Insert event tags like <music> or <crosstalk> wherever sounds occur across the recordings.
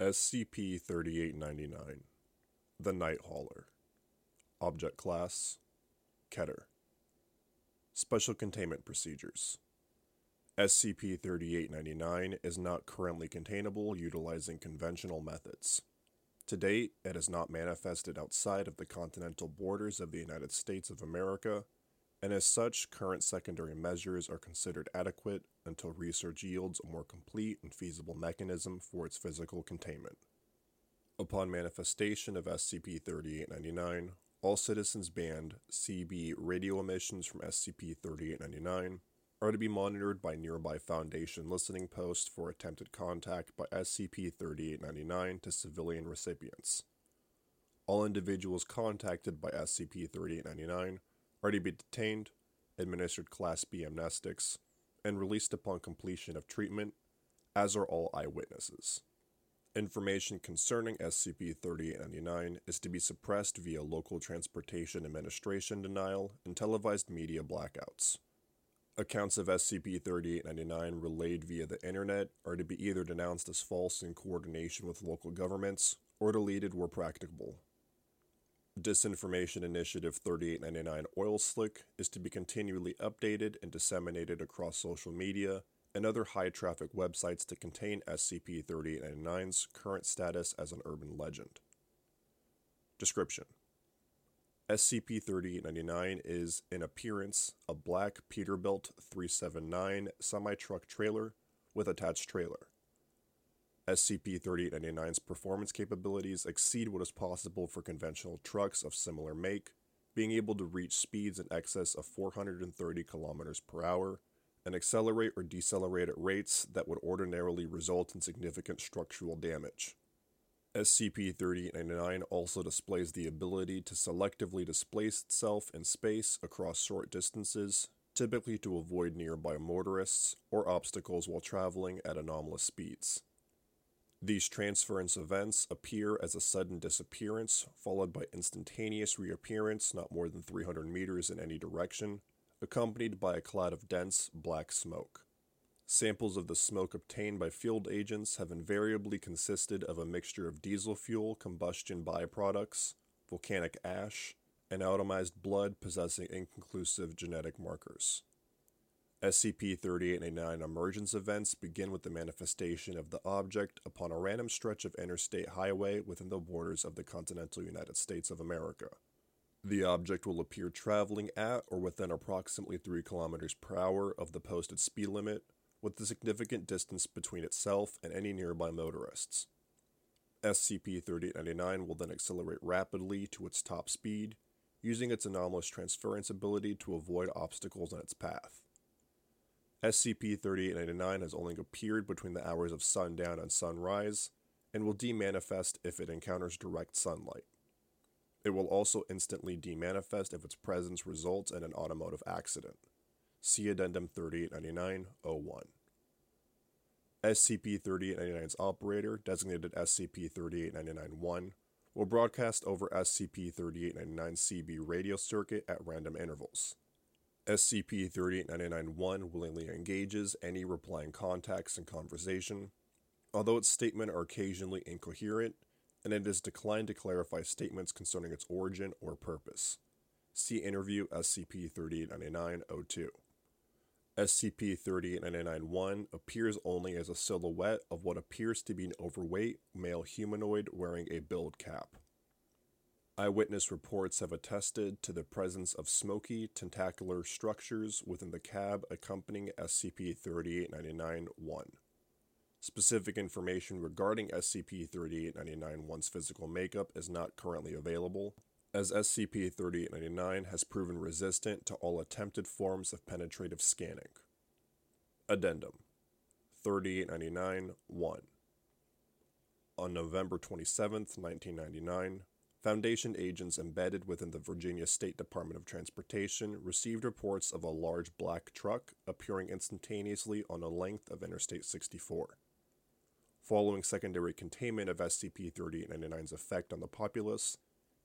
SCP 3899 The Night Hauler. Object Class. Keter. Special Containment Procedures. SCP 3899 is not currently containable utilizing conventional methods. To date, it has not manifested outside of the continental borders of the United States of America, and as such, current secondary measures are considered adequate until research yields a more complete and feasible mechanism for its physical containment. Upon manifestation of SCP 3899, all citizens band CB radio emissions from SCP 3899 are to be monitored by nearby Foundation listening posts for attempted contact by SCP 3899 to civilian recipients. All individuals contacted by SCP 3899 to be detained, administered Class B amnestics, and released upon completion of treatment, as are all eyewitnesses. Information concerning SCP 3899 is to be suppressed via local transportation administration denial and televised media blackouts. Accounts of SCP 3899 relayed via the internet are to be either denounced as false in coordination with local governments or deleted where practicable. Disinformation Initiative 3899 Oil Slick is to be continually updated and disseminated across social media and other high traffic websites to contain SCP 3899's current status as an urban legend. Description SCP 3899 is, in appearance, a black Peterbilt 379 semi truck trailer with attached trailer. SCP 3899's performance capabilities exceed what is possible for conventional trucks of similar make, being able to reach speeds in excess of 430 km per hour and accelerate or decelerate at rates that would ordinarily result in significant structural damage. SCP 3899 also displays the ability to selectively displace itself in space across short distances, typically to avoid nearby motorists or obstacles while traveling at anomalous speeds. These transference events appear as a sudden disappearance, followed by instantaneous reappearance not more than 300 meters in any direction, accompanied by a cloud of dense, black smoke. Samples of the smoke obtained by field agents have invariably consisted of a mixture of diesel fuel combustion byproducts, volcanic ash, and atomized blood possessing inconclusive genetic markers. SCP 3899 emergence events begin with the manifestation of the object upon a random stretch of interstate highway within the borders of the continental United States of America. The object will appear traveling at or within approximately 3 kilometers per hour of the posted speed limit, with a significant distance between itself and any nearby motorists. SCP 3899 will then accelerate rapidly to its top speed, using its anomalous transference ability to avoid obstacles in its path. SCP 3899 has only appeared between the hours of sundown and sunrise, and will demanifest if it encounters direct sunlight. It will also instantly demanifest if its presence results in an automotive accident. See Addendum 3899 01. SCP 3899's operator, designated SCP 3899 1, will broadcast over SCP 3899 CB radio circuit at random intervals. SCP 3899 1 willingly engages any replying contacts in conversation, although its statements are occasionally incoherent, and it has declined to clarify statements concerning its origin or purpose. See Interview SCP 3899 02. SCP 3899 1 appears only as a silhouette of what appears to be an overweight male humanoid wearing a build cap. Eyewitness reports have attested to the presence of smoky, tentacular structures within the cab accompanying SCP 3899 1. Specific information regarding SCP 3899 1's physical makeup is not currently available, as SCP 3899 has proven resistant to all attempted forms of penetrative scanning. Addendum 3899 1. On November 27, 1999, Foundation agents embedded within the Virginia State Department of Transportation received reports of a large black truck appearing instantaneously on a length of Interstate 64. Following secondary containment of SCP 3899's effect on the populace,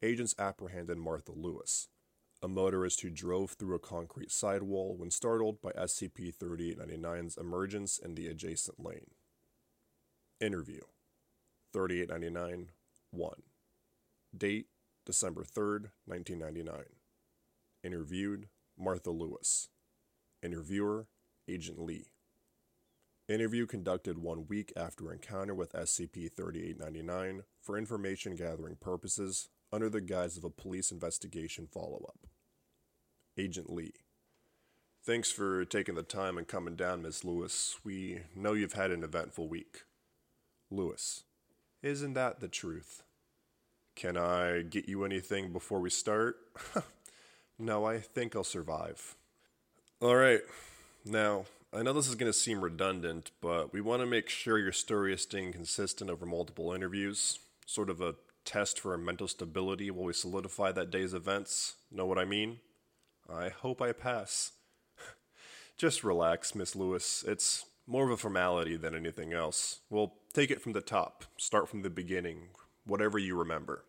agents apprehended Martha Lewis, a motorist who drove through a concrete sidewall when startled by SCP 3899's emergence in the adjacent lane. Interview 3899 1. Date December 3rd, 1999. Interviewed Martha Lewis. Interviewer Agent Lee. Interview conducted one week after encounter with SCP 3899 for information gathering purposes under the guise of a police investigation follow up. Agent Lee. Thanks for taking the time and coming down, Miss Lewis. We know you've had an eventful week. Lewis. Isn't that the truth? Can I get you anything before we start? <laughs> no, I think I'll survive. All right. Now, I know this is going to seem redundant, but we want to make sure your story is staying consistent over multiple interviews, sort of a test for our mental stability while we solidify that day's events. Know what I mean? I hope I pass. <laughs> Just relax, Miss Lewis. It's more of a formality than anything else. We'll take it from the top, start from the beginning, whatever you remember.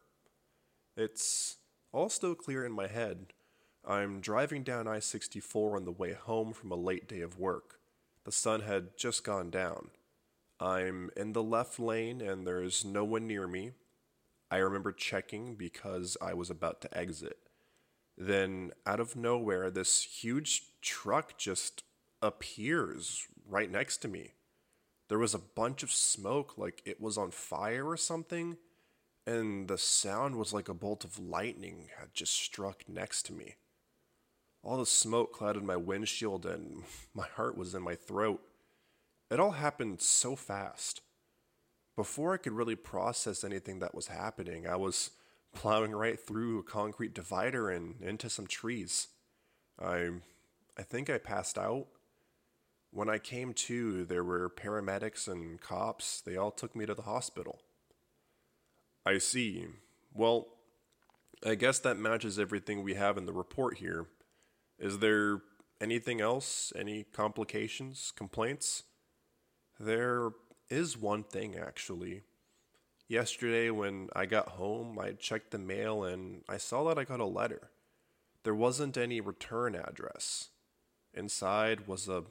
It's all still clear in my head. I'm driving down I 64 on the way home from a late day of work. The sun had just gone down. I'm in the left lane and there's no one near me. I remember checking because I was about to exit. Then, out of nowhere, this huge truck just appears right next to me. There was a bunch of smoke, like it was on fire or something, and the sound was like a bolt of lightning had just struck next to me. All the smoke clouded my windshield, and <laughs> my heart was in my throat. It all happened so fast. Before I could really process anything that was happening, I was <laughs> plowing right through a concrete divider and into some trees. I I think I passed out. When I came to, there were paramedics and cops. They all took me to the hospital. I see. Well, I guess that matches everything we have in the report here. Is there anything else? Any complications? Complaints? There is one thing, actually. Yesterday, when I got home, I checked the mail and I saw that I got a letter. There wasn't any return address. Inside was a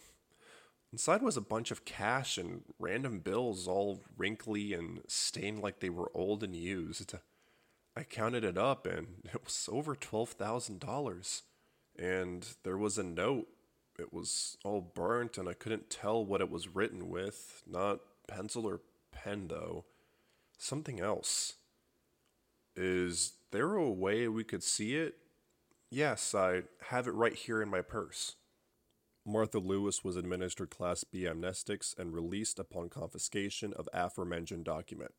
inside was a bunch of cash and random bills all wrinkly and stained like they were old and used. I counted it up and <laughs> it was over $12,000. And there was a note. It was all burnt and I couldn't tell what it was written with, not pencil or pen though something else. Is there a way we could see it? Yes, I have it right here in my purse. Martha Lewis was administered Class B amnestics and released upon confiscation of aforementioned document.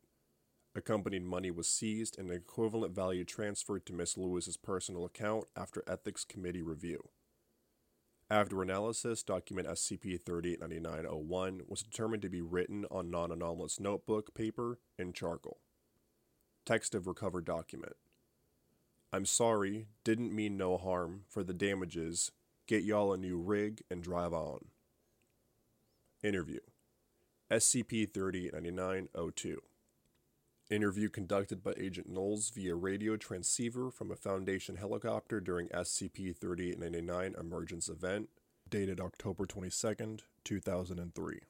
Accompanied money was seized and an equivalent value transferred to Miss Lewis's personal account after Ethics Committee review. After analysis, document SCP 389901 was determined to be written on non anomalous notebook paper in charcoal. Text of recovered document. I'm sorry, didn't mean no harm. For the damages, get y'all a new rig and drive on. Interview SCP 389902. Interview conducted by Agent Knowles via radio transceiver from a Foundation helicopter during SCP 3899 emergence event, dated October 22, 2003.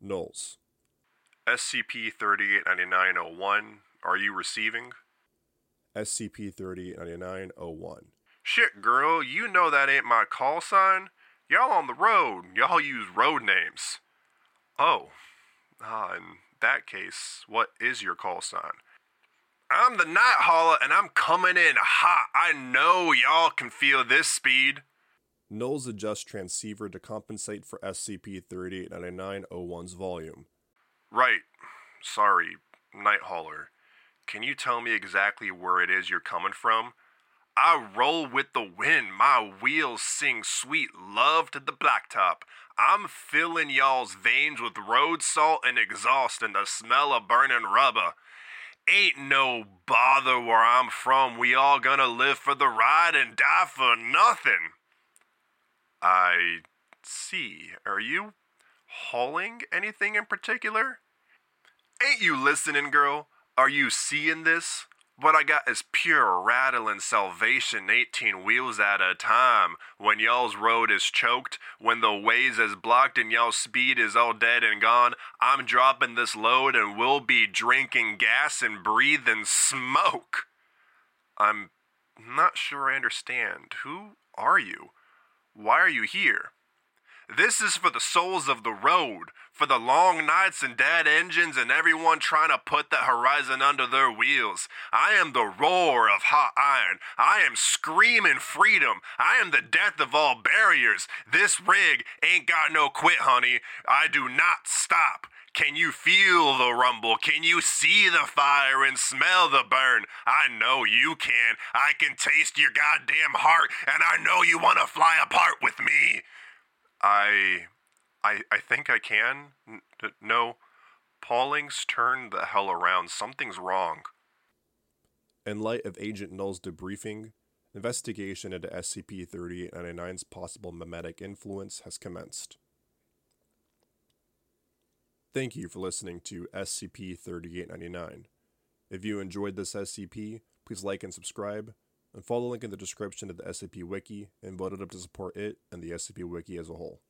Knowles. SCP 389901, are you receiving? SCP 389901. Shit, girl, you know that ain't my call sign. Y'all on the road. Y'all use road names. Oh. Ah, and that case, what is your call sign? I'm the Night Hauler and I'm coming in hot. I know y'all can feel this speed. Knowles adjusts transceiver to compensate for SCP 389901's volume. Right. Sorry, Night Hauler. Can you tell me exactly where it is you're coming from? I roll with the wind. My wheels sing sweet love to the blacktop. I'm filling y'all's veins with road salt and exhaust and the smell of burning rubber. Ain't no bother where I'm from. We all gonna live for the ride and die for nothing. I see. Are you hauling anything in particular? Ain't you listening, girl? Are you seeing this? What I got is pure rattling salvation, 18 wheels at a time. When y'all's road is choked, when the ways is blocked and y'all's speed is all dead and gone, I'm dropping this load and we'll be drinking gas and breathing smoke. I'm not sure I understand. Who are you? Why are you here? This is for the souls of the road, for the long nights and dead engines and everyone trying to put the horizon under their wheels. I am the roar of hot iron. I am screaming freedom. I am the death of all barriers. This rig ain't got no quit, honey. I do not stop. Can you feel the rumble? Can you see the fire and smell the burn? I know you can. I can taste your goddamn heart, and I know you want to fly apart with me. I, I, I think I can. No, Pauling's turned the hell around. Something's wrong. In light of Agent Knowles' debriefing, investigation into SCP 3899's possible memetic influence has commenced. Thank you for listening to SCP 3899. If you enjoyed this SCP, please like and subscribe, and follow the link in the description of the SCP Wiki and vote it up to support it and the SCP Wiki as a whole.